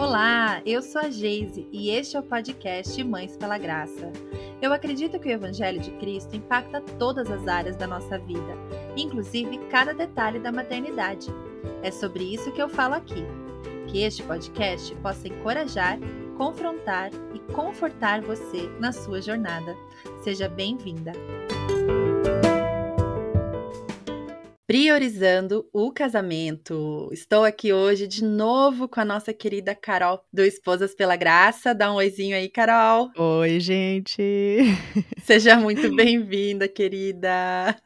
Olá, eu sou a Geise e este é o podcast Mães pela Graça. Eu acredito que o Evangelho de Cristo impacta todas as áreas da nossa vida, inclusive cada detalhe da maternidade. É sobre isso que eu falo aqui. Que este podcast possa encorajar, confrontar e confortar você na sua jornada. Seja bem-vinda! Priorizando o casamento. Estou aqui hoje de novo com a nossa querida Carol do Esposas pela Graça. Dá um oizinho aí, Carol. Oi, gente. Seja muito bem-vinda, querida.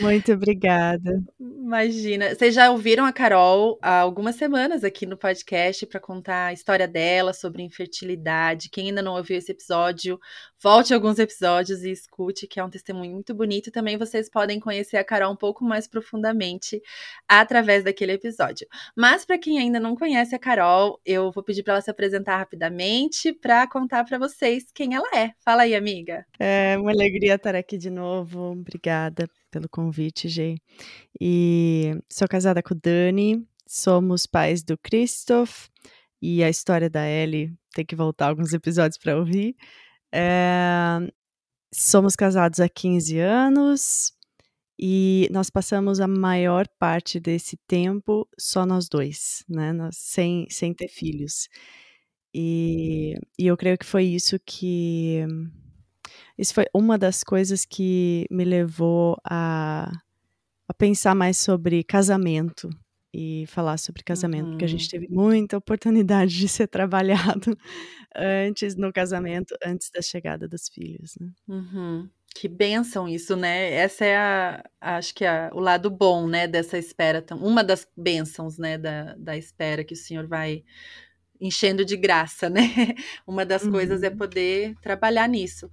Muito obrigada. Imagina. Vocês já ouviram a Carol há algumas semanas aqui no podcast para contar a história dela sobre infertilidade. Quem ainda não ouviu esse episódio, volte alguns episódios e escute, que é um testemunho muito bonito. Também vocês podem conhecer a Carol um pouco mais mais profundamente através daquele episódio. Mas para quem ainda não conhece a Carol, eu vou pedir para ela se apresentar rapidamente para contar para vocês quem ela é. Fala aí, amiga. É uma alegria estar aqui de novo. Obrigada pelo convite, Gê. E sou casada com o Dani, somos pais do Christoph e a história da Ellie tem que voltar alguns episódios para ouvir. É, somos casados há 15 anos, e nós passamos a maior parte desse tempo só nós dois, né? Nós, sem, sem ter filhos. E, e eu creio que foi isso que. Isso foi uma das coisas que me levou a, a pensar mais sobre casamento e falar sobre casamento, uhum. porque a gente teve muita oportunidade de ser trabalhado antes no casamento, antes da chegada dos filhos. Né? Uhum. Que benção isso, né? Essa é a, acho que é o lado bom, né, dessa espera, uma das bênçãos, né, da, da espera que o Senhor vai enchendo de graça, né? Uma das uhum. coisas é uhum. poder trabalhar nisso.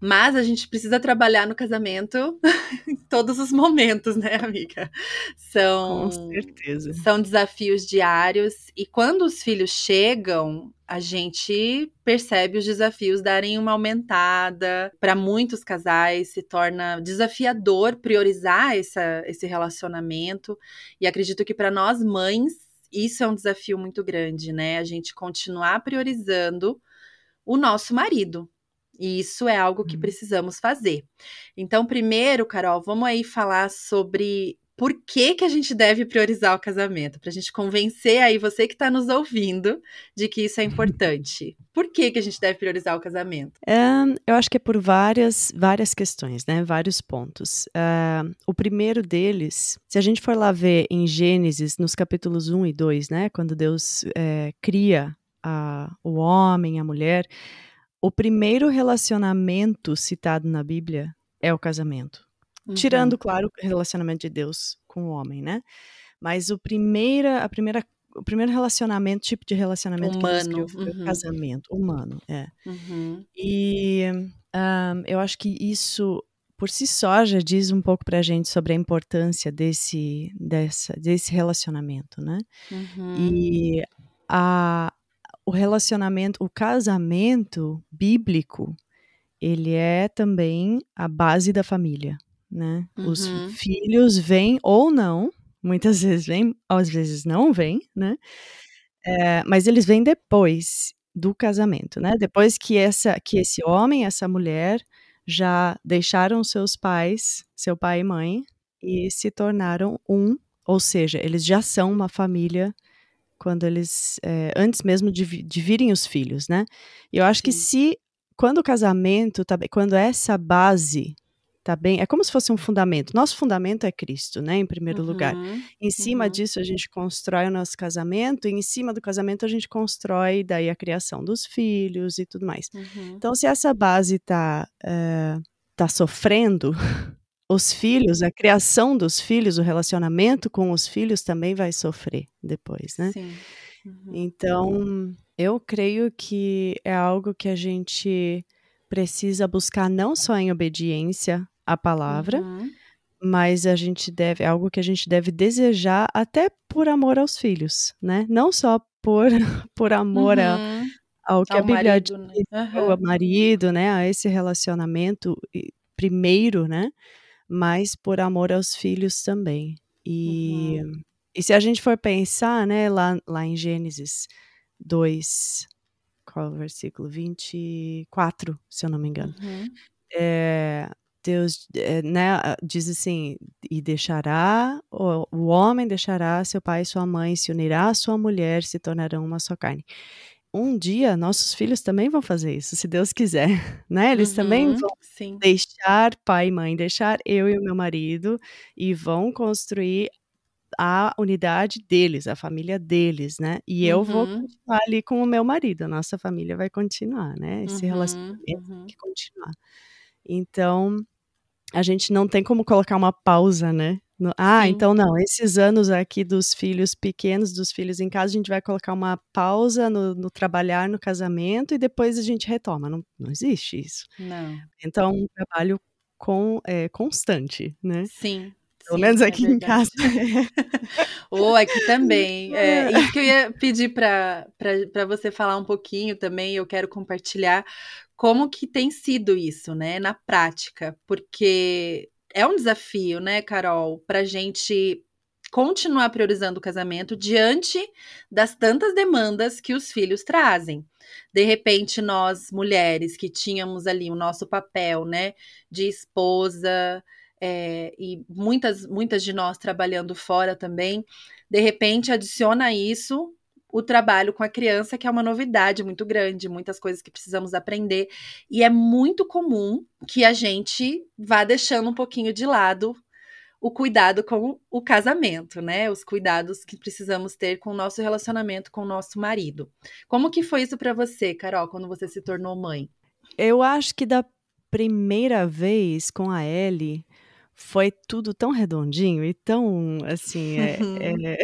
Mas a gente precisa trabalhar no casamento em todos os momentos, né, amiga? São, Com certeza. São desafios diários. E quando os filhos chegam, a gente percebe os desafios darem uma aumentada. Para muitos casais, se torna desafiador priorizar essa, esse relacionamento. E acredito que para nós mães, isso é um desafio muito grande, né? A gente continuar priorizando o nosso marido, e isso é algo que uhum. precisamos fazer. Então, primeiro, Carol, vamos aí falar sobre por que, que a gente deve priorizar o casamento, para a gente convencer aí você que está nos ouvindo de que isso é importante. Por que, que a gente deve priorizar o casamento? É, eu acho que é por várias, várias questões, né? Vários pontos. Uh, o primeiro deles, se a gente for lá ver em Gênesis, nos capítulos 1 e 2, né? Quando Deus é, cria a, o homem, a mulher, o primeiro relacionamento citado na Bíblia é o casamento. Uhum. Tirando, claro, o relacionamento de Deus com o homem, né? Mas o primeira, a primeira, o primeiro relacionamento, tipo de relacionamento humano. que Deus criou foi uhum. o casamento, humano, é. Uhum. E um, eu acho que isso por si só já diz um pouco pra gente sobre a importância desse, dessa, desse relacionamento, né? Uhum. E a, o relacionamento, o casamento bíblico, ele é também a base da família, né? Uhum. Os filhos vêm ou não, muitas vezes vêm, às vezes não vêm, né? É, mas eles vêm depois do casamento, né? Depois que essa, que esse homem, essa mulher já deixaram seus pais, seu pai e mãe, e se tornaram um, ou seja, eles já são uma família quando eles é, antes mesmo de, de virem os filhos, né? E eu acho Sim. que se quando o casamento tá quando essa base tá bem, é como se fosse um fundamento. Nosso fundamento é Cristo, né? Em primeiro uhum, lugar. Em cima uhum. disso a gente constrói o nosso casamento e em cima do casamento a gente constrói daí a criação dos filhos e tudo mais. Uhum. Então se essa base tá é, tá sofrendo os filhos, a criação dos filhos, o relacionamento com os filhos também vai sofrer depois, né? Sim. Uhum. Então, eu creio que é algo que a gente precisa buscar não só em obediência à palavra, uhum. mas a gente deve, é algo que a gente deve desejar até por amor aos filhos, né? Não só por, por amor uhum. a, ao que ao a Bíblia marido, diz, né? ao marido, né? A esse relacionamento primeiro, né? Mas por amor aos filhos também. E, uhum. e se a gente for pensar, né, lá, lá em Gênesis, 2, qual é o versículo? 24, se eu não me engano. Uhum. É, Deus é, né, diz assim: e deixará, o, o homem deixará seu pai e sua mãe, se unirá à sua mulher, se tornarão uma só carne. Um dia nossos filhos também vão fazer isso, se Deus quiser, né? Eles uhum, também vão sim. deixar pai e mãe, deixar eu e o meu marido e vão construir a unidade deles, a família deles, né? E eu vou uhum. continuar ali com o meu marido, a nossa família vai continuar, né? Esse uhum, relacionamento tem uhum. que continuar. Então, a gente não tem como colocar uma pausa, né? No, ah, Sim. então não, esses anos aqui dos filhos pequenos, dos filhos em casa, a gente vai colocar uma pausa no, no trabalhar, no casamento e depois a gente retoma. Não, não existe isso. Não. Então, um trabalho com, é, constante, né? Sim. Pelo Sim, menos é aqui é em casa. Ou aqui também. É, isso que eu ia pedir para você falar um pouquinho também, eu quero compartilhar como que tem sido isso, né, na prática, porque é um desafio, né, Carol, para gente continuar priorizando o casamento diante das tantas demandas que os filhos trazem. De repente, nós mulheres que tínhamos ali o nosso papel, né, de esposa, é, e muitas, muitas de nós trabalhando fora também, de repente adiciona isso o trabalho com a criança, que é uma novidade muito grande, muitas coisas que precisamos aprender. E é muito comum que a gente vá deixando um pouquinho de lado o cuidado com o casamento, né? Os cuidados que precisamos ter com o nosso relacionamento com o nosso marido. Como que foi isso para você, Carol, quando você se tornou mãe? Eu acho que da primeira vez com a Ellie foi tudo tão redondinho e tão assim, é, é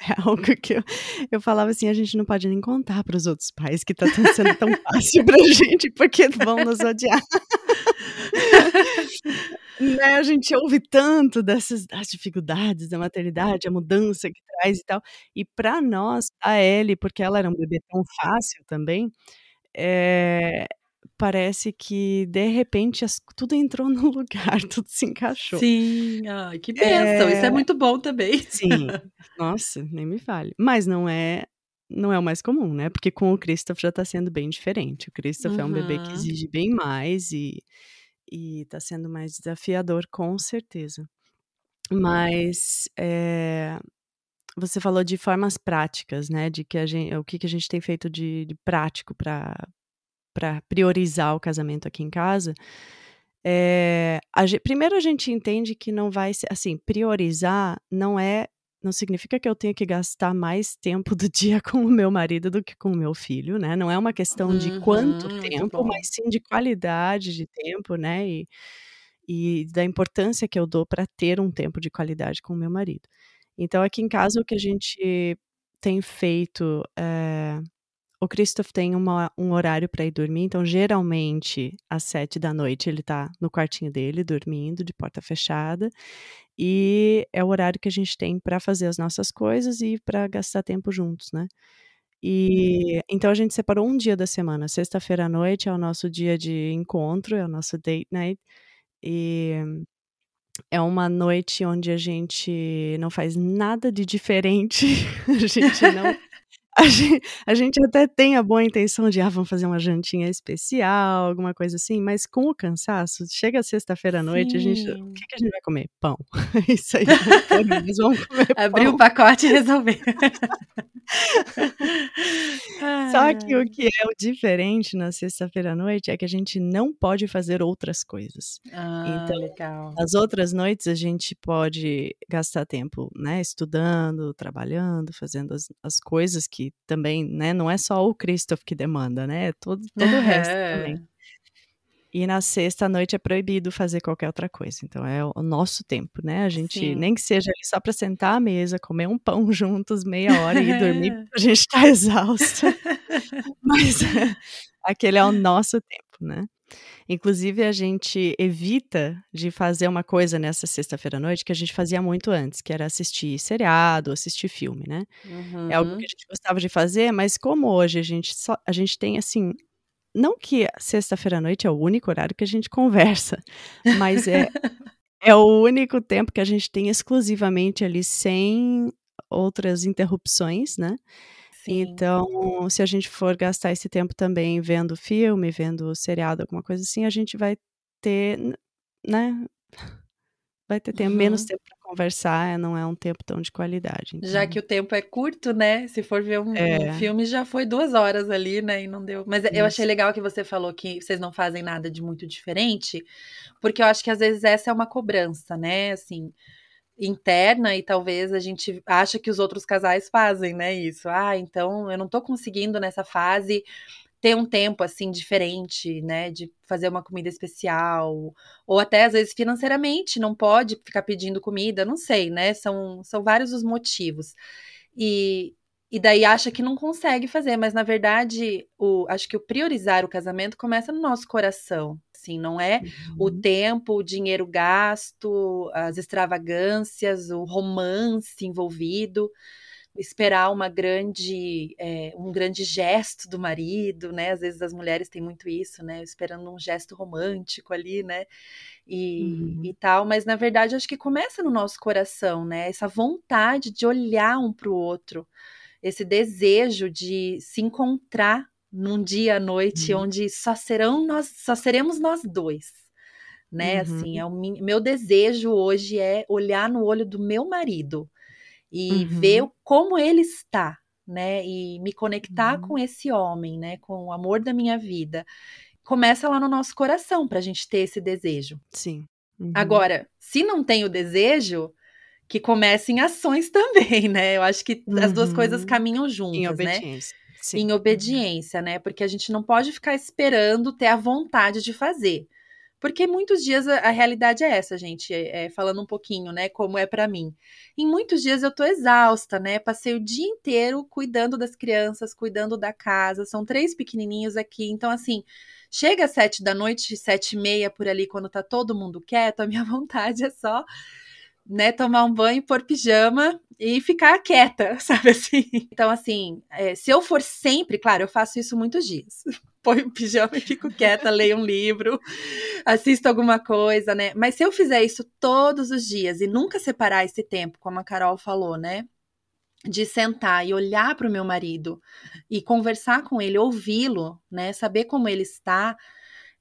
é algo que eu, eu falava assim, a gente não pode nem contar para os outros pais que está sendo tão fácil para a gente, porque vão nos odiar. né, a gente ouve tanto dessas das dificuldades da maternidade, a mudança que traz e tal. E para nós, a Ellie, porque ela era um bebê tão fácil também, é, parece que de repente as, tudo entrou no lugar, tudo se encaixou. Sim, ai, que bênção, é... isso é muito bom também. Sim, nossa, nem me fale. Mas não é não é o mais comum, né? Porque com o Christoph já tá sendo bem diferente. O Christoph uhum. é um bebê que exige bem mais e, e tá sendo mais desafiador, com certeza. Mas é, você falou de formas práticas, né? De que a gente, o que, que a gente tem feito de, de prático para para priorizar o casamento aqui em casa, é, a, primeiro a gente entende que não vai ser assim, priorizar não é não significa que eu tenha que gastar mais tempo do dia com o meu marido do que com o meu filho, né? Não é uma questão de uhum, quanto tempo, mas sim de qualidade de tempo, né? E, e da importância que eu dou para ter um tempo de qualidade com o meu marido. Então, aqui em casa, o que a gente tem feito é, o Christoph tem uma, um horário para ir dormir, então geralmente às sete da noite ele tá no quartinho dele, dormindo, de porta fechada, e é o horário que a gente tem para fazer as nossas coisas e para gastar tempo juntos, né? E então a gente separou um dia da semana. Sexta-feira à noite é o nosso dia de encontro, é o nosso date night. E é uma noite onde a gente não faz nada de diferente. a gente não a gente, a gente até tem a boa intenção de, ah, vamos fazer uma jantinha especial, alguma coisa assim, mas com o cansaço, chega sexta-feira à noite, a gente, o que, que, a gente vai comer? Pão. Isso aí, vamos, vamos comer Abrir o pacote e resolver. Só que o que é o diferente na sexta-feira à noite é que a gente não pode fazer outras coisas. Ah, então, legal. As outras noites a gente pode gastar tempo, né, estudando, trabalhando, fazendo as, as coisas que também, né, não é só o Christoph que demanda, né, todo, todo o resto também. E na sexta noite é proibido fazer qualquer outra coisa. Então é o nosso tempo, né? A gente, Sim. nem que seja só para sentar à mesa, comer um pão juntos meia hora e ir dormir, a gente tá exausta. Mas aquele é o nosso tempo, né? Inclusive, a gente evita de fazer uma coisa nessa sexta-feira à noite que a gente fazia muito antes, que era assistir seriado, assistir filme, né? Uhum. É algo que a gente gostava de fazer, mas como hoje a gente só, a gente tem assim não que sexta-feira à noite é o único horário que a gente conversa, mas é, é o único tempo que a gente tem exclusivamente ali sem outras interrupções, né? Sim. Então, se a gente for gastar esse tempo também vendo filme, vendo seriado, alguma coisa assim, a gente vai ter, né? Vai ter tempo, uhum. menos tempo para conversar, não é um tempo tão de qualidade. Então... Já que o tempo é curto, né? Se for ver um, é. um, filme, já foi duas horas ali, né? E não deu. Mas Isso. eu achei legal que você falou que vocês não fazem nada de muito diferente, porque eu acho que às vezes essa é uma cobrança, né? Assim, interna e talvez a gente acha que os outros casais fazem, né? Isso. Ah, então eu não tô conseguindo nessa fase ter um tempo assim diferente, né, de fazer uma comida especial, ou até às vezes financeiramente não pode ficar pedindo comida, não sei, né? São, são vários os motivos. E, e daí acha que não consegue fazer, mas na verdade, o, acho que o priorizar o casamento começa no nosso coração. Assim, não é uhum. o tempo, o dinheiro gasto, as extravagâncias, o romance envolvido esperar uma grande, é, um grande gesto do marido, né? Às vezes as mulheres têm muito isso, né? Esperando um gesto romântico ali, né? E, uhum. e tal, mas na verdade acho que começa no nosso coração, né? Essa vontade de olhar um para o outro, esse desejo de se encontrar num dia à noite uhum. onde só serão nós, só seremos nós dois. Né, uhum. assim, é o meu desejo hoje é olhar no olho do meu marido e uhum. ver como ele está, né? E me conectar uhum. com esse homem, né? Com o amor da minha vida. Começa lá no nosso coração para a gente ter esse desejo. Sim. Uhum. Agora, se não tem o desejo, que comece em ações também, né? Eu acho que as duas coisas uhum. caminham juntas, em né? obediência. né? Sim. Em obediência, né? Porque a gente não pode ficar esperando ter a vontade de fazer. Porque muitos dias a, a realidade é essa, gente, é, é, falando um pouquinho, né, como é para mim. Em muitos dias eu tô exausta, né? Passei o dia inteiro cuidando das crianças, cuidando da casa. São três pequenininhos aqui, então assim, chega às sete da noite, sete e meia por ali, quando tá todo mundo quieto, a minha vontade é só né, tomar um banho, pôr pijama e ficar quieta, sabe assim? Então, assim, é, se eu for sempre, claro, eu faço isso muitos dias. Põe o pijama e fico quieta, leio um livro, assisto alguma coisa, né? Mas se eu fizer isso todos os dias e nunca separar esse tempo, como a Carol falou, né? De sentar e olhar para o meu marido e conversar com ele, ouvi-lo, né? Saber como ele está,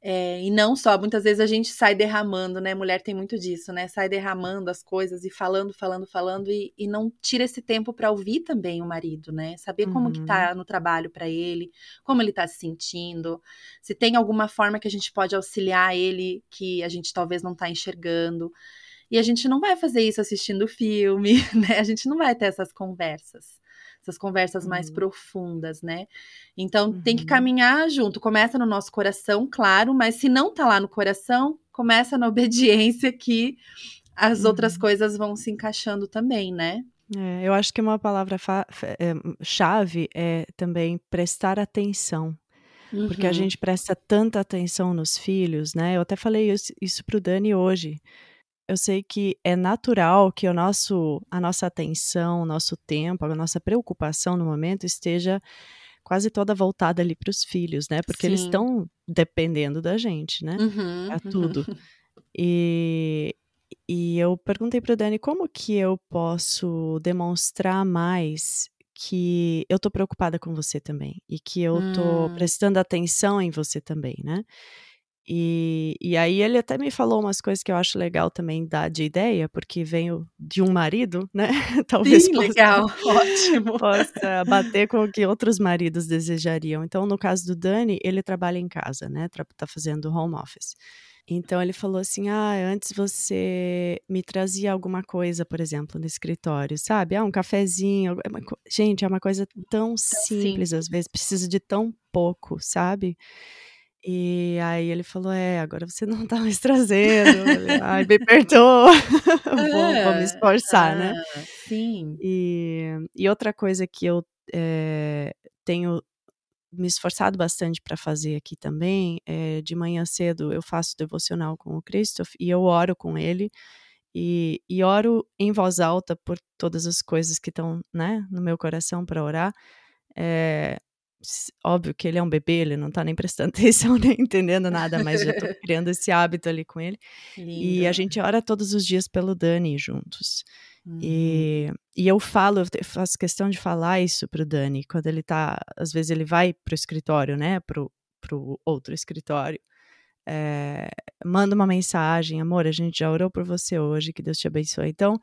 é, e não só, muitas vezes a gente sai derramando, né? Mulher tem muito disso, né? Sai derramando as coisas e falando, falando, falando, e, e não tira esse tempo para ouvir também o marido, né? Saber como uhum. que tá no trabalho para ele, como ele tá se sentindo, se tem alguma forma que a gente pode auxiliar ele que a gente talvez não tá enxergando. E a gente não vai fazer isso assistindo filme, né? A gente não vai ter essas conversas essas conversas uhum. mais profundas, né? Então uhum. tem que uhum. caminhar junto. Começa no nosso coração, claro, mas se não tá lá no coração, começa na obediência que as uhum. outras coisas vão se encaixando também, né? É, eu acho que uma palavra é, chave é também prestar atenção. Uhum. Porque a uhum. gente presta tanta atenção nos filhos, né? Eu até falei isso, isso pro Dani hoje eu sei que é natural que o nosso, a nossa atenção, o nosso tempo, a nossa preocupação no momento esteja quase toda voltada ali para os filhos, né? Porque Sim. eles estão dependendo da gente, né? Uhum, é tudo. Uhum. E, e eu perguntei para o Dani como que eu posso demonstrar mais que eu tô preocupada com você também e que eu tô hum. prestando atenção em você também, né? E, e aí ele até me falou umas coisas que eu acho legal também dar de ideia, porque venho de um marido, né? Talvez Sim, possa, legal, ótimo. possa bater com o que outros maridos desejariam. Então, no caso do Dani, ele trabalha em casa, né? Tá fazendo home office. Então ele falou assim: ah, antes você me trazia alguma coisa, por exemplo, no escritório, sabe? Ah, um cafezinho. É gente, é uma coisa tão simples, Sim. às vezes precisa de tão pouco, sabe? E aí ele falou: É, agora você não tá mais trazendo. Ai, me perdoa. vou, vou, me esforçar, né? Sim. E, e outra coisa que eu é, tenho me esforçado bastante para fazer aqui também é de manhã cedo eu faço devocional com o Christoph e eu oro com ele. E, e oro em voz alta por todas as coisas que estão né, no meu coração para orar. É, óbvio que ele é um bebê, ele não tá nem prestando atenção, nem entendendo nada, mas já tô criando esse hábito ali com ele. Lindo. E a gente ora todos os dias pelo Dani juntos. Uhum. E, e eu falo, eu faço questão de falar isso pro Dani, quando ele tá, às vezes ele vai pro escritório, né, pro, pro outro escritório, é, manda uma mensagem, amor, a gente já orou por você hoje, que Deus te abençoe. Então,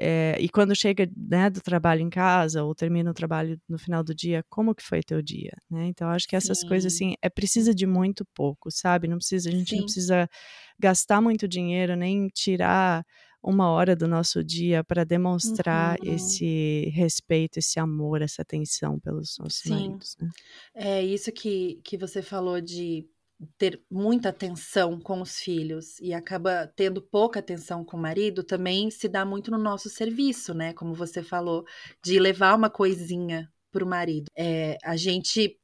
é, e quando chega né, do trabalho em casa ou termina o trabalho no final do dia, como que foi teu dia? Né? Então, acho que essas Sim. coisas assim é precisa de muito pouco, sabe? Não precisa, a gente Sim. não precisa gastar muito dinheiro nem tirar uma hora do nosso dia para demonstrar uhum. esse respeito, esse amor, essa atenção pelos nossos Sim. maridos. Né? É isso que, que você falou de ter muita atenção com os filhos e acaba tendo pouca atenção com o marido, também se dá muito no nosso serviço, né? Como você falou, de levar uma coisinha para o marido. É, a gente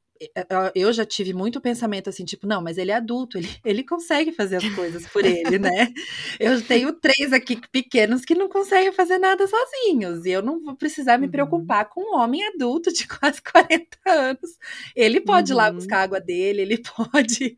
eu já tive muito pensamento assim, tipo, não, mas ele é adulto, ele, ele consegue fazer as coisas por ele, né? Eu tenho três aqui pequenos que não conseguem fazer nada sozinhos, e eu não vou precisar me uhum. preocupar com um homem adulto de quase 40 anos. Ele pode uhum. ir lá uhum. buscar a água dele, ele pode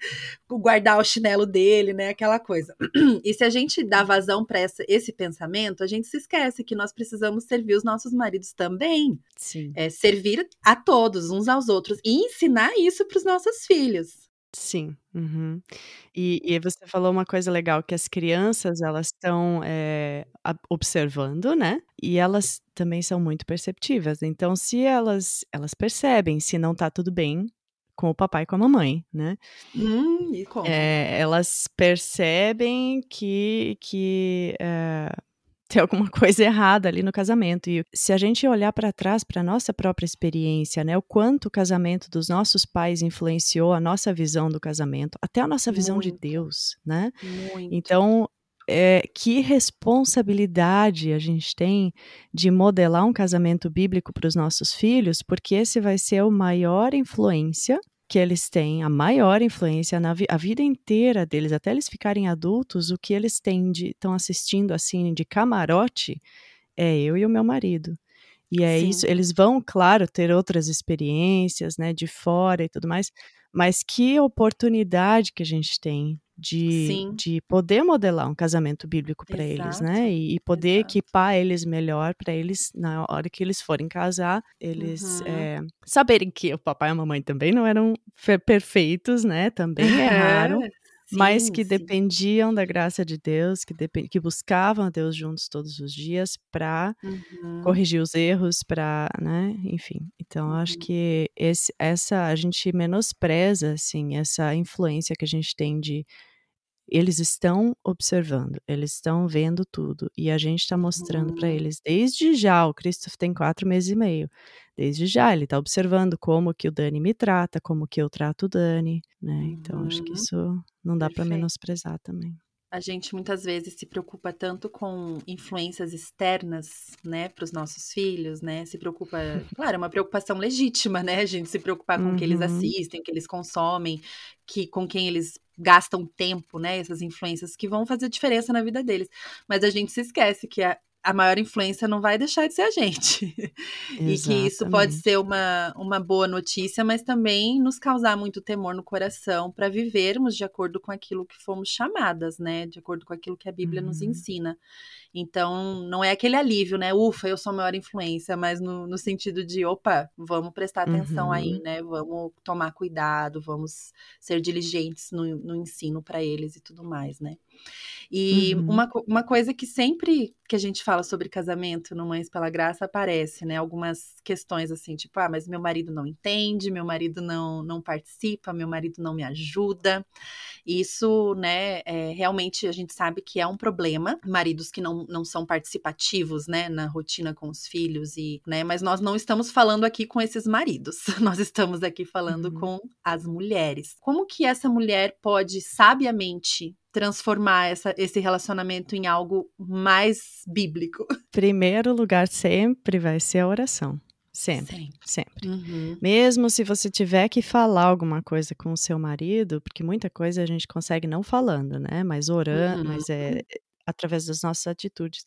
guardar o chinelo dele, né? Aquela coisa. E se a gente dá vazão para esse pensamento, a gente se esquece que nós precisamos servir os nossos maridos também. Sim. É, servir a todos, uns aos outros, e ensinar ensinar isso para os nossos filhos. Sim, uhum. E, e, você falou uma coisa legal, que as crianças, elas estão é, observando, né? E elas também são muito perceptivas. Então, se elas, elas percebem se não tá tudo bem com o papai e com a mamãe, né? Hum, e como? É, elas percebem que, que é, tem alguma coisa errada ali no casamento. E se a gente olhar para trás, para a nossa própria experiência, né, o quanto o casamento dos nossos pais influenciou a nossa visão do casamento, até a nossa visão Muito. de Deus, né? Muito. Então, é, que responsabilidade a gente tem de modelar um casamento bíblico para os nossos filhos, porque esse vai ser a maior influência que eles têm a maior influência na vi a vida inteira deles, até eles ficarem adultos, o que eles têm de estão assistindo assim de camarote é eu e o meu marido. E é Sim. isso, eles vão, claro, ter outras experiências, né, de fora e tudo mais, mas que oportunidade que a gente tem de, de poder modelar um casamento bíblico para eles, né? E, e poder exato. equipar eles melhor para eles, na hora que eles forem casar, eles uhum. é, saberem que o papai e a mamãe também não eram perfeitos, né? Também erraram. Sim, mas que sim. dependiam da graça de Deus, que, que buscavam a Deus juntos todos os dias para uhum. corrigir os erros, para, né, enfim. Então, uhum. acho que esse, essa a gente menospreza assim essa influência que a gente tem de eles estão observando, eles estão vendo tudo e a gente está mostrando para uhum. eles desde já. O Christopher tem quatro meses e meio. Desde já ele está observando como que o Dani me trata, como que eu trato o Dani, né? Então acho que uhum. isso não dá para menosprezar também. A gente muitas vezes se preocupa tanto com influências externas, né, para os nossos filhos, né? Se preocupa, claro, é uma preocupação legítima, né? A gente se preocupar com o que eles uhum. assistem, o que eles consomem, que com quem eles gastam tempo, né? Essas influências que vão fazer diferença na vida deles. Mas a gente se esquece que a, a maior influência não vai deixar de ser a gente. e que isso pode ser uma, uma boa notícia, mas também nos causar muito temor no coração para vivermos de acordo com aquilo que fomos chamadas, né? De acordo com aquilo que a Bíblia uhum. nos ensina. Então, não é aquele alívio, né? Ufa, eu sou a maior influência, mas no, no sentido de, opa, vamos prestar atenção uhum. aí, né? Vamos tomar cuidado, vamos ser diligentes no, no ensino para eles e tudo mais, né? E uhum. uma, uma coisa que sempre que a gente fala sobre casamento no Mães pela Graça aparece, né? Algumas questões assim, tipo, ah, mas meu marido não entende, meu marido não, não participa, meu marido não me ajuda. Isso, né, é, realmente a gente sabe que é um problema, maridos que não, não são participativos, né, na rotina com os filhos e, né, mas nós não estamos falando aqui com esses maridos, nós estamos aqui falando uhum. com as mulheres. Como que essa mulher pode sabiamente transformar essa, esse relacionamento em algo mais bíblico? Primeiro lugar sempre vai ser a oração. Sempre, sempre. sempre. Uhum. Mesmo se você tiver que falar alguma coisa com o seu marido, porque muita coisa a gente consegue não falando, né? Mas orando, uhum. mas é através das nossas atitudes.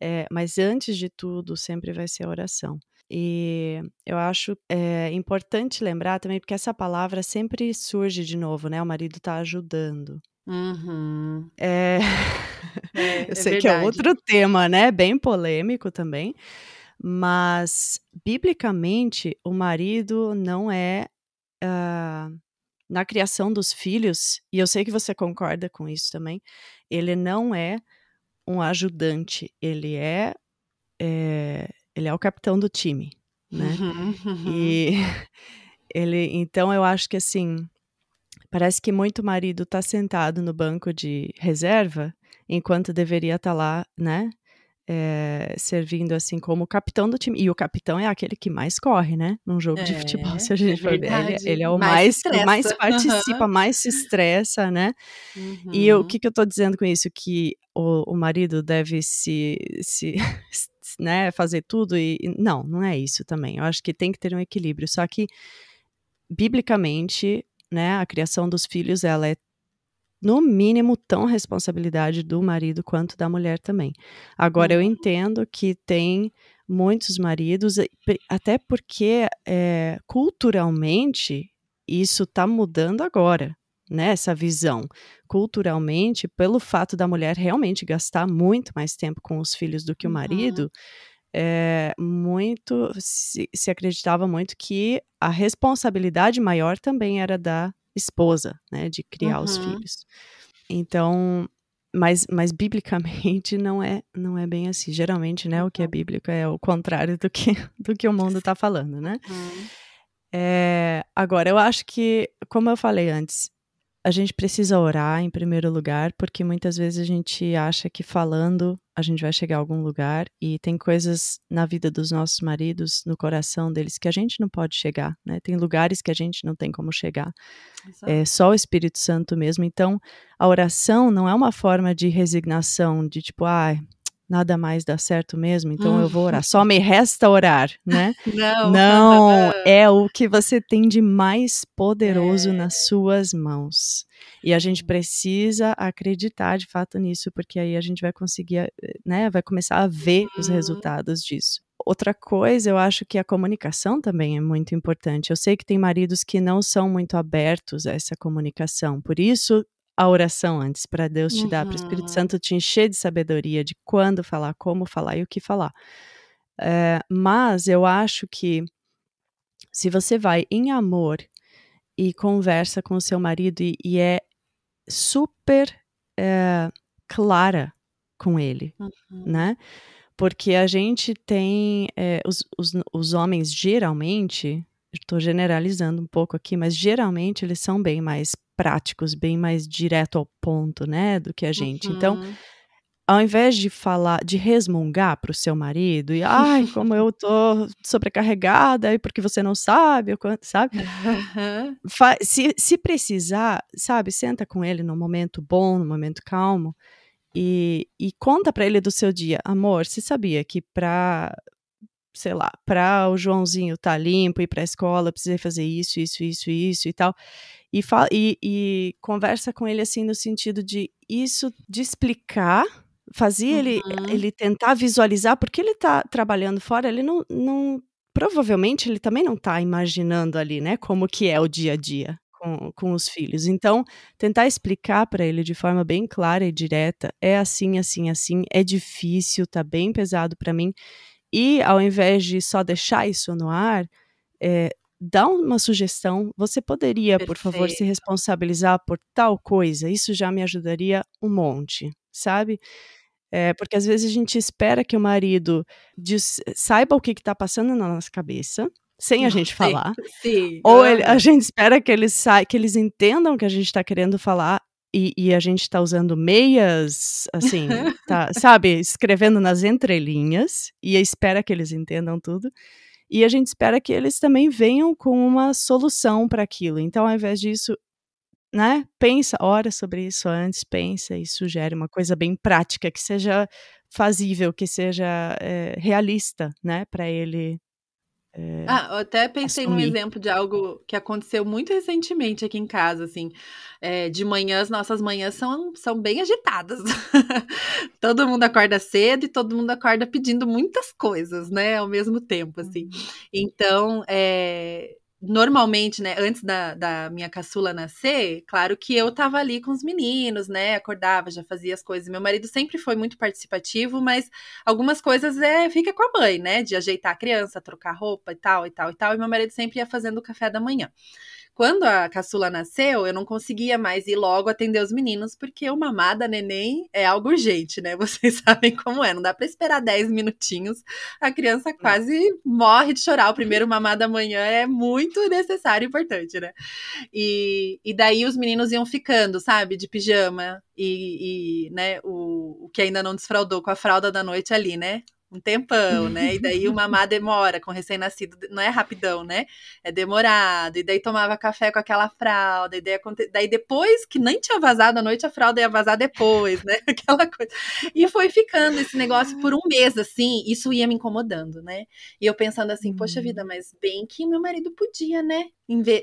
É, mas antes de tudo, sempre vai ser a oração. E eu acho é, importante lembrar também, porque essa palavra sempre surge de novo, né? O marido está ajudando. Uhum. É... É, Eu é sei que é outro tema, né? Bem polêmico também. Mas, biblicamente, o marido não é. ah, na criação dos filhos, e eu sei que você concorda com isso também, ele não é um ajudante, ele é. é, ele é o capitão do time, né? Uhum, uhum. E ele, então eu acho que assim, parece que muito marido tá sentado no banco de reserva, enquanto deveria estar lá, né? Eh, servindo assim como capitão do time. E o capitão é aquele que mais corre, né? Num jogo de futebol, É, se a gente é for ver. Ele, ele é o Mais mais, mais participa, mais se estressa, né? E eu- o Uhum. que, que eu tô dizendo com isso? Que o, o marido deve se, se né, fazer tudo e. e- Não, não é isso também. Eu acho que tem que ter um equilíbrio. Só que, biblicamente, né, a criação dos filhos, ela é, no mínimo, tão responsabilidade do marido quanto da mulher também. Agora, eu Uhum. entendo que tem muitos maridos, até porque é, culturalmente isso está mudando agora, né? Essa visão. Culturalmente, pelo fato da mulher realmente gastar muito mais tempo com os filhos do que o Uhum. marido, é, muito se, se acreditava muito que a responsabilidade maior também era da esposa, né? De criar os Uhum. filhos. Então, mas, mas biblicamente não é não é bem assim. Geralmente, né, o que é bíblico é o contrário do que, do que o mundo está falando, né? Uhum. É, agora, eu acho que, como eu falei antes, a gente precisa orar em primeiro lugar, porque muitas vezes a gente acha que falando a gente vai chegar a algum lugar e tem coisas na vida dos nossos maridos, no coração deles, que a gente não pode chegar, né? Tem lugares que a gente não tem como chegar Exato. é só o Espírito Santo mesmo. Então, a oração não é uma forma de resignação, de tipo, ah, nada mais dá certo mesmo, então eu vou orar. Só me resta orar, né? Não. Não, é o que você tem de mais poderoso É. nas suas mãos. E a gente precisa acreditar de fato nisso, porque aí a gente vai conseguir, eh, né, vai começar a ver os Uhum. resultados disso. Outra coisa, eu acho que a comunicação também é muito importante. Eu sei que tem maridos que não são muito abertos a essa comunicação, por isso a oração antes, para Deus te dar, para o Espírito Uhum. Santo te encher de sabedoria de quando falar, como falar e o que falar. É, mas eu acho que se você vai em amor e conversa com o seu marido e, e é super é, clara com ele, Uhum. né? Porque a gente tem. é, os, os, os homens geralmente, estou generalizando um pouco aqui, mas geralmente eles são bem mais práticos, bem mais direto ao ponto, né? Do que a gente. Então, Uhum. ao invés de falar, de resmungar para o seu marido e ai, como eu tô sobrecarregada e porque você não sabe, sabe? Fa- se, se precisar, sabe, senta com ele num momento bom, num momento calmo e, e conta para ele do seu dia. Amor, você sabia que pra, sei lá, pra o Joãozinho tá limpo e ir pra escola, eu precisei fazer isso, isso, isso, isso e tal. E, fa- e, e conversa com ele assim no sentido de isso, de explicar, fazer ele, Uhum. ele tentar visualizar, porque ele tá trabalhando fora, ele não, não provavelmente ele também não tá imaginando ali, né, como que é o dia a dia com, com os filhos. Então, tentar explicar para ele de forma bem clara e direta, é assim, assim, assim, é difícil, tá bem pesado para mim. E ao invés de só deixar isso no ar, é, dá uma sugestão. Você poderia, por favor, se Perfeito. responsabilizar por tal coisa? Isso já me ajudaria um monte, sabe? É, porque às vezes a gente espera que o marido diz- saiba o que está passando na nossa cabeça, sem a gente Sim, falar. sim. Ou ele- a gente espera que eles, sa que eles entendam o que a gente está querendo falar e, e a gente está usando meias, assim, tá, sabe, escrevendo nas entrelinhas e espera que eles entendam tudo. E a gente espera que eles também venham com uma solução para aquilo. Então, ao invés disso, né, pensa, ora sobre isso antes, pensa e sugere uma coisa bem prática, que seja fazível, que seja eh, realista, né, para ele eh, Ah, eu até pensei num assumir. exemplo de algo que aconteceu muito recentemente aqui em casa, assim. É, de manhã, as nossas manhãs são, são bem agitadas. todo mundo acorda cedo e todo mundo acorda pedindo muitas coisas, né? Ao mesmo tempo, assim. Então, é, normalmente, né, antes da, da minha caçula nascer, claro que eu tava ali com os meninos, né, acordava, já fazia as coisas. Meu marido sempre foi muito participativo, mas algumas coisas é fica com a mãe, né, de ajeitar a criança, trocar roupa e tal e tal e tal. E meu marido sempre ia fazendo o café da manhã. Quando a caçula nasceu, eu não conseguia mais ir logo atender os meninos, porque o mamada neném é algo urgente, né? Vocês sabem como é, não dá para esperar 10 minutinhos. A criança quase morre de chorar. O primeiro mamar da manhã é muito necessário e importante, né? E, e daí os meninos iam ficando, sabe, de pijama e, e né, o, o que ainda não desfraudou com a fralda da noite ali, né? Um tempão, né? E daí o mamar demora com recém-nascido, não é rapidão, né? É demorado. E daí tomava café com aquela fralda. E daí, daí depois que nem tinha vazado à noite, a fralda ia vazar depois, né? Aquela coisa. E foi ficando esse negócio por um mês, assim. Isso ia me incomodando, né? E eu pensando assim, poxa vida, uhum. mas bem que meu marido podia, né?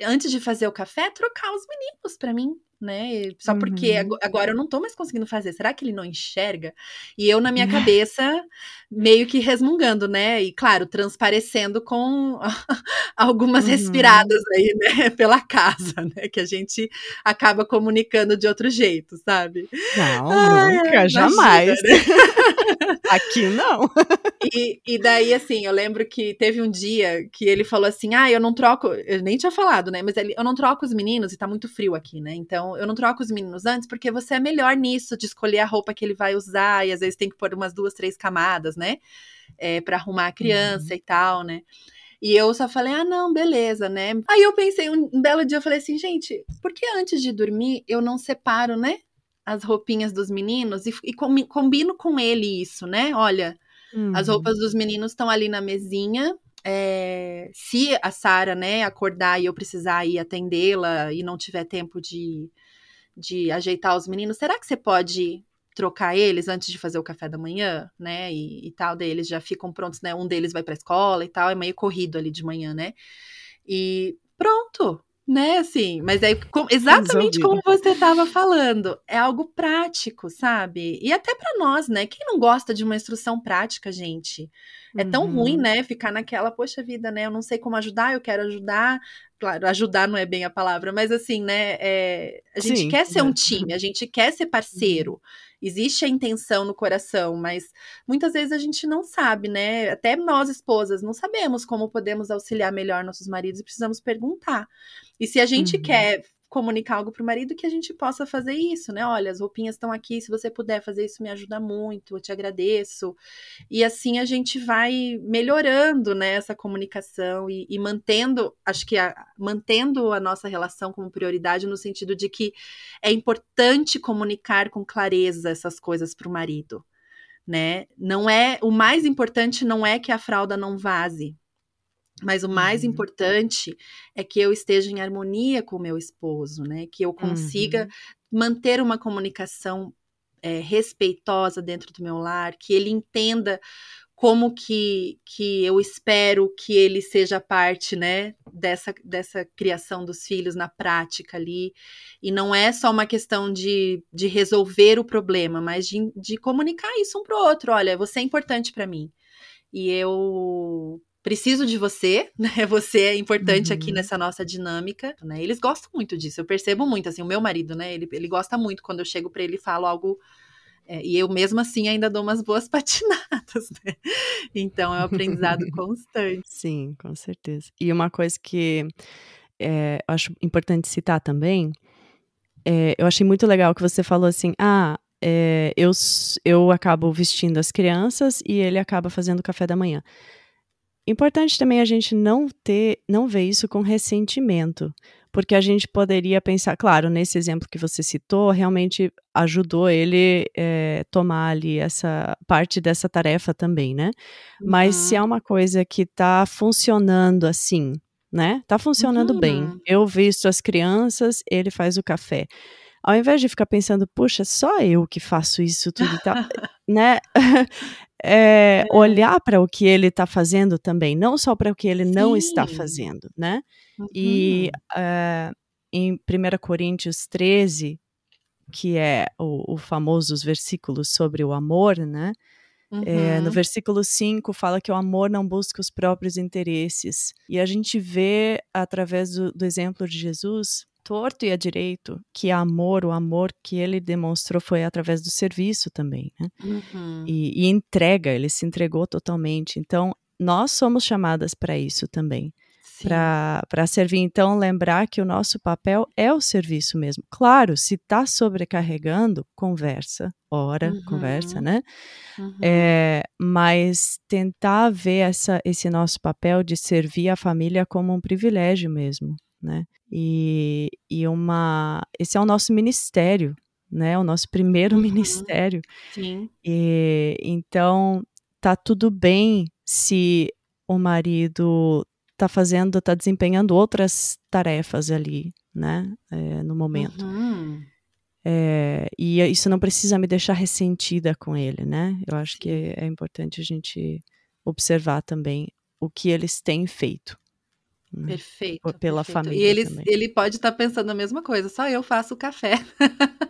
Antes de fazer o café, trocar os meninos para mim né? Só porque uhum. agora eu não tô mais conseguindo fazer. Será que ele não enxerga? E eu, na minha cabeça, meio que resmungando, né? E, claro, transparecendo com algumas uhum. respiradas aí, né? Pela casa, né? Que a gente acaba comunicando de outro jeito, sabe? Não, Ai, nunca, jamais. né? Aqui não. E, e daí, assim, eu lembro que teve um dia que ele falou assim: ah, eu não troco. Eu nem tinha falado, né? Mas ele, eu não troco os meninos e tá muito frio aqui, né? Então eu não troco os meninos antes porque você é melhor nisso, de escolher a roupa que ele vai usar e às vezes tem que pôr umas duas, três camadas, né? É, para arrumar a criança uhum. e tal, né? E eu só falei, ah, não, beleza, né? Aí eu pensei, um, belo dia, eu falei assim, gente, por que antes de dormir eu não separo, né? As roupinhas dos meninos e, e combino com ele isso, né? Olha, uhum. as roupas dos meninos estão ali na mesinha, é, se a Sara, né, acordar e eu precisar ir atendê-la e não tiver tempo de, de ajeitar os meninos, será que você pode trocar eles antes de fazer o café da manhã, né? E, e tal, daí eles já ficam prontos, né? Um deles vai para a escola e tal, é meio corrido ali de manhã, né? E pronto, né? Assim, mas aí com, exatamente como você estava falando, é algo prático, sabe? E até para nós, né? Quem não gosta de uma instrução prática, gente? É tão uhum. ruim, né? Ficar naquela, poxa vida, né? Eu não sei como ajudar, eu quero ajudar. Claro, ajudar não é bem a palavra, mas assim, né? É, a gente Sim, quer ser um time, a gente quer ser parceiro. Uhum. Existe a intenção no coração, mas muitas vezes a gente não sabe, né? Até nós, esposas, não sabemos como podemos auxiliar melhor nossos maridos e precisamos perguntar. E se a gente uhum. quer comunicar algo para o marido que a gente possa fazer isso, né? Olha, as roupinhas estão aqui, se você puder fazer isso me ajuda muito, eu te agradeço. E assim a gente vai melhorando, né, essa comunicação e, e mantendo, acho que a, mantendo a nossa relação como prioridade no sentido de que é importante comunicar com clareza essas coisas para o marido, né? Não é o mais importante não é que a fralda não vaze, mas o mais uhum. importante é que eu esteja em harmonia com o meu esposo, né? Que eu consiga uhum. manter uma comunicação é, respeitosa dentro do meu lar, que ele entenda como que, que eu espero que ele seja parte, né, dessa, dessa criação dos filhos na prática ali. E não é só uma questão de, de resolver o problema, mas de, de comunicar isso um para o outro. Olha, você é importante para mim. E eu preciso de você, né? Você é importante uhum. aqui nessa nossa dinâmica, né? Eles gostam muito disso. Eu percebo muito, assim, o meu marido, né? Ele, ele gosta muito quando eu chego para ele e falo algo. É, e eu mesmo assim ainda dou umas boas patinadas, né? Então é um aprendizado constante. Sim, com certeza. E uma coisa que é, eu acho importante citar também, é, eu achei muito legal que você falou assim, ah, é, eu, eu acabo vestindo as crianças e ele acaba fazendo o café da manhã. Importante também a gente não ter, não ver isso com ressentimento, porque a gente poderia pensar, claro, nesse exemplo que você citou, realmente ajudou ele é, tomar ali essa parte dessa tarefa também, né? Uhum. Mas se é uhum. uma coisa que está funcionando assim, né? Tá funcionando uhum. bem. Eu visto as crianças, ele faz o café. Ao invés de ficar pensando, puxa, só eu que faço isso tudo e tal, né? é, olhar para o que ele está fazendo também, não só para o que ele Sim. não está fazendo, né? Uhum. E uh, em 1 Coríntios 13, que é o, o famoso os versículos sobre o amor, né? Uhum. É, no versículo 5 fala que o amor não busca os próprios interesses. E a gente vê, através do, do exemplo de Jesus, torto e a direito, que amor, o amor que ele demonstrou foi através do serviço também, né? Uhum. E, e, entrega, ele se entregou totalmente. Então, nós somos chamadas para isso também para servir. Então, lembrar que o nosso papel é o serviço mesmo. Claro, se está sobrecarregando, conversa, ora, uhum. conversa, né? Uhum. É, mas tentar ver essa, esse nosso papel de servir a família como um privilégio mesmo, né? E, e uma. Esse é o nosso ministério, né? O nosso primeiro uhum. ministério. Sim. E, então, tá tudo bem se o marido está fazendo, está desempenhando outras tarefas ali, né, é, no momento. Uhum. É, e isso não precisa me deixar ressentida com ele, né? Eu acho que é importante a gente observar também o que eles têm feito. Perfeito. Pela perfeito. família. E ele, também. ele pode estar tá pensando a mesma coisa, só eu faço o café.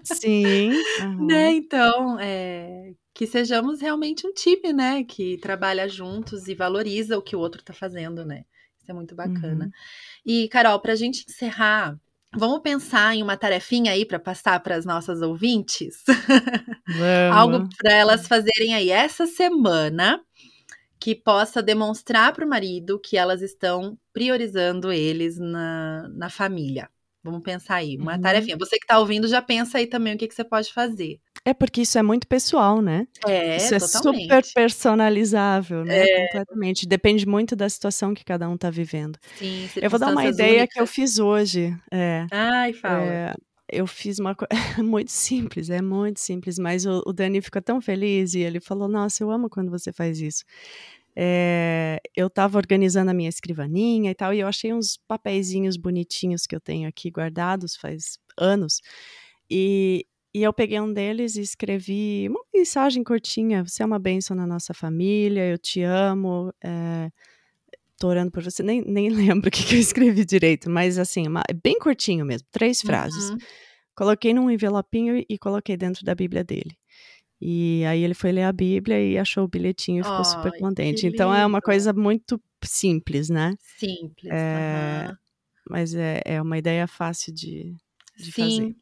Sim. Uhum. Né? Então, é, que sejamos realmente um time, né? Que trabalha juntos e valoriza o que o outro está fazendo, né? Isso é muito bacana. Uhum. E, Carol, para a gente encerrar, vamos pensar em uma tarefinha aí para passar para as nossas ouvintes? Algo para elas fazerem aí essa semana que possa demonstrar para o marido que elas estão priorizando eles na, na família. Vamos pensar aí, uma uhum. tarefinha. Você que está ouvindo já pensa aí também o que, que você pode fazer. É porque isso é muito pessoal, né? É, isso totalmente. é super personalizável, né? É. Completamente. Depende muito da situação que cada um está vivendo. Sim, eu vou dar uma ideia únicas. que eu fiz hoje. É, Ai, fala. É, eu fiz uma coisa muito simples, é muito simples, mas o, o Dani ficou tão feliz e ele falou: Nossa, eu amo quando você faz isso. É, eu estava organizando a minha escrivaninha e tal, e eu achei uns papeizinhos bonitinhos que eu tenho aqui guardados faz anos. E, e eu peguei um deles e escrevi uma mensagem curtinha: Você é uma bênção na nossa família, eu te amo, é, tô orando por você. Nem, nem lembro o que, que eu escrevi direito, mas assim, uma, bem curtinho mesmo, três frases. Uhum. Coloquei num envelopinho e coloquei dentro da Bíblia dele. E aí ele foi ler a Bíblia e achou o bilhetinho e ficou oh, super contente. Então é uma coisa muito simples, né? Simples. É, uhum. Mas é, é uma ideia fácil de, de Sim. fazer.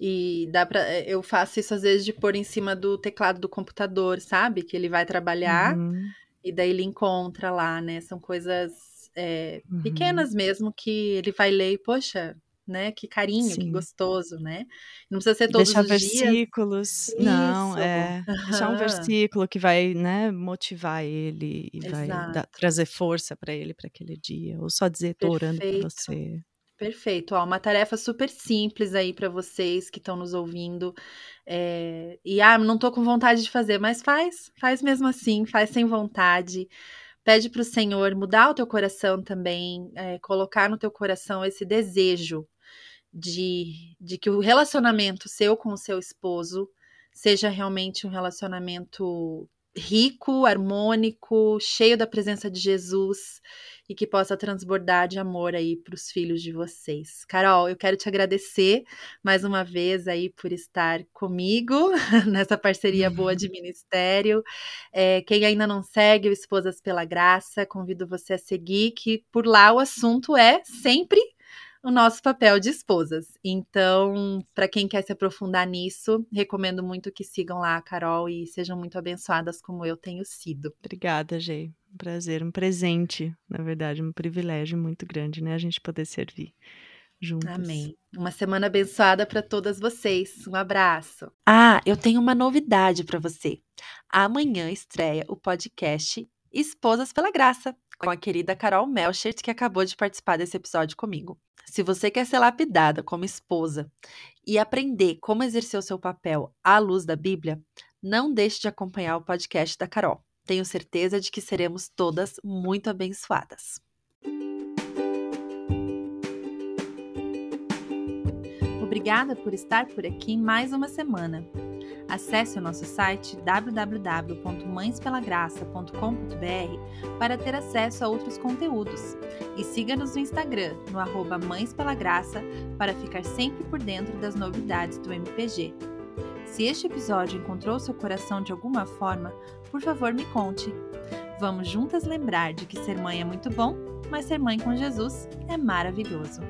E dá para eu faço isso às vezes de pôr em cima do teclado do computador, sabe? Que ele vai trabalhar uhum. E daí ele encontra lá, né? São coisas é, uhum. pequenas mesmo que ele vai ler e, poxa, né? Que carinho, Sim. que gostoso, né? Não precisa ser todos Deixar os versículos. Dias. Não, é. Uhum. Deixar um versículo que vai, né, motivar ele e Exato. vai dar, trazer força para ele para aquele dia. Ou só dizer, tô orando por você. Perfeito. Ó, uma tarefa super simples aí para vocês que estão nos ouvindo. É... E, ah, não tô com vontade de fazer, mas faz. Faz mesmo assim, faz sem vontade. Pede para o Senhor mudar o teu coração também, é, colocar no teu coração esse desejo de, de que o relacionamento seu com o seu esposo seja realmente um relacionamento rico, harmônico, cheio da presença de Jesus e que possa transbordar de amor aí para os filhos de vocês. Carol, eu quero te agradecer mais uma vez aí por estar comigo nessa parceria boa de ministério. É, quem ainda não segue o Esposas pela Graça, convido você a seguir, que por lá o assunto é sempre o nosso papel de esposas. Então, para quem quer se aprofundar nisso, recomendo muito que sigam lá a Carol e sejam muito abençoadas como eu tenho sido. Obrigada, Gê. Um prazer, um presente, na verdade, um privilégio muito grande, né? A gente poder servir juntos. Amém. Uma semana abençoada para todas vocês. Um abraço. Ah, eu tenho uma novidade para você. Amanhã estreia o podcast Esposas pela Graça, com a querida Carol Melchert, que acabou de participar desse episódio comigo. Se você quer ser lapidada como esposa e aprender como exercer o seu papel à luz da Bíblia, não deixe de acompanhar o podcast da Carol. Tenho certeza de que seremos todas muito abençoadas. Obrigada por estar por aqui mais uma semana. Acesse o nosso site www.mãespelagraça.com.br para ter acesso a outros conteúdos. E siga-nos no Instagram, no arroba Mães Pela Graça, para ficar sempre por dentro das novidades do MPG. Se este episódio encontrou seu coração de alguma forma, por favor me conte. Vamos juntas lembrar de que ser mãe é muito bom, mas ser mãe com Jesus é maravilhoso.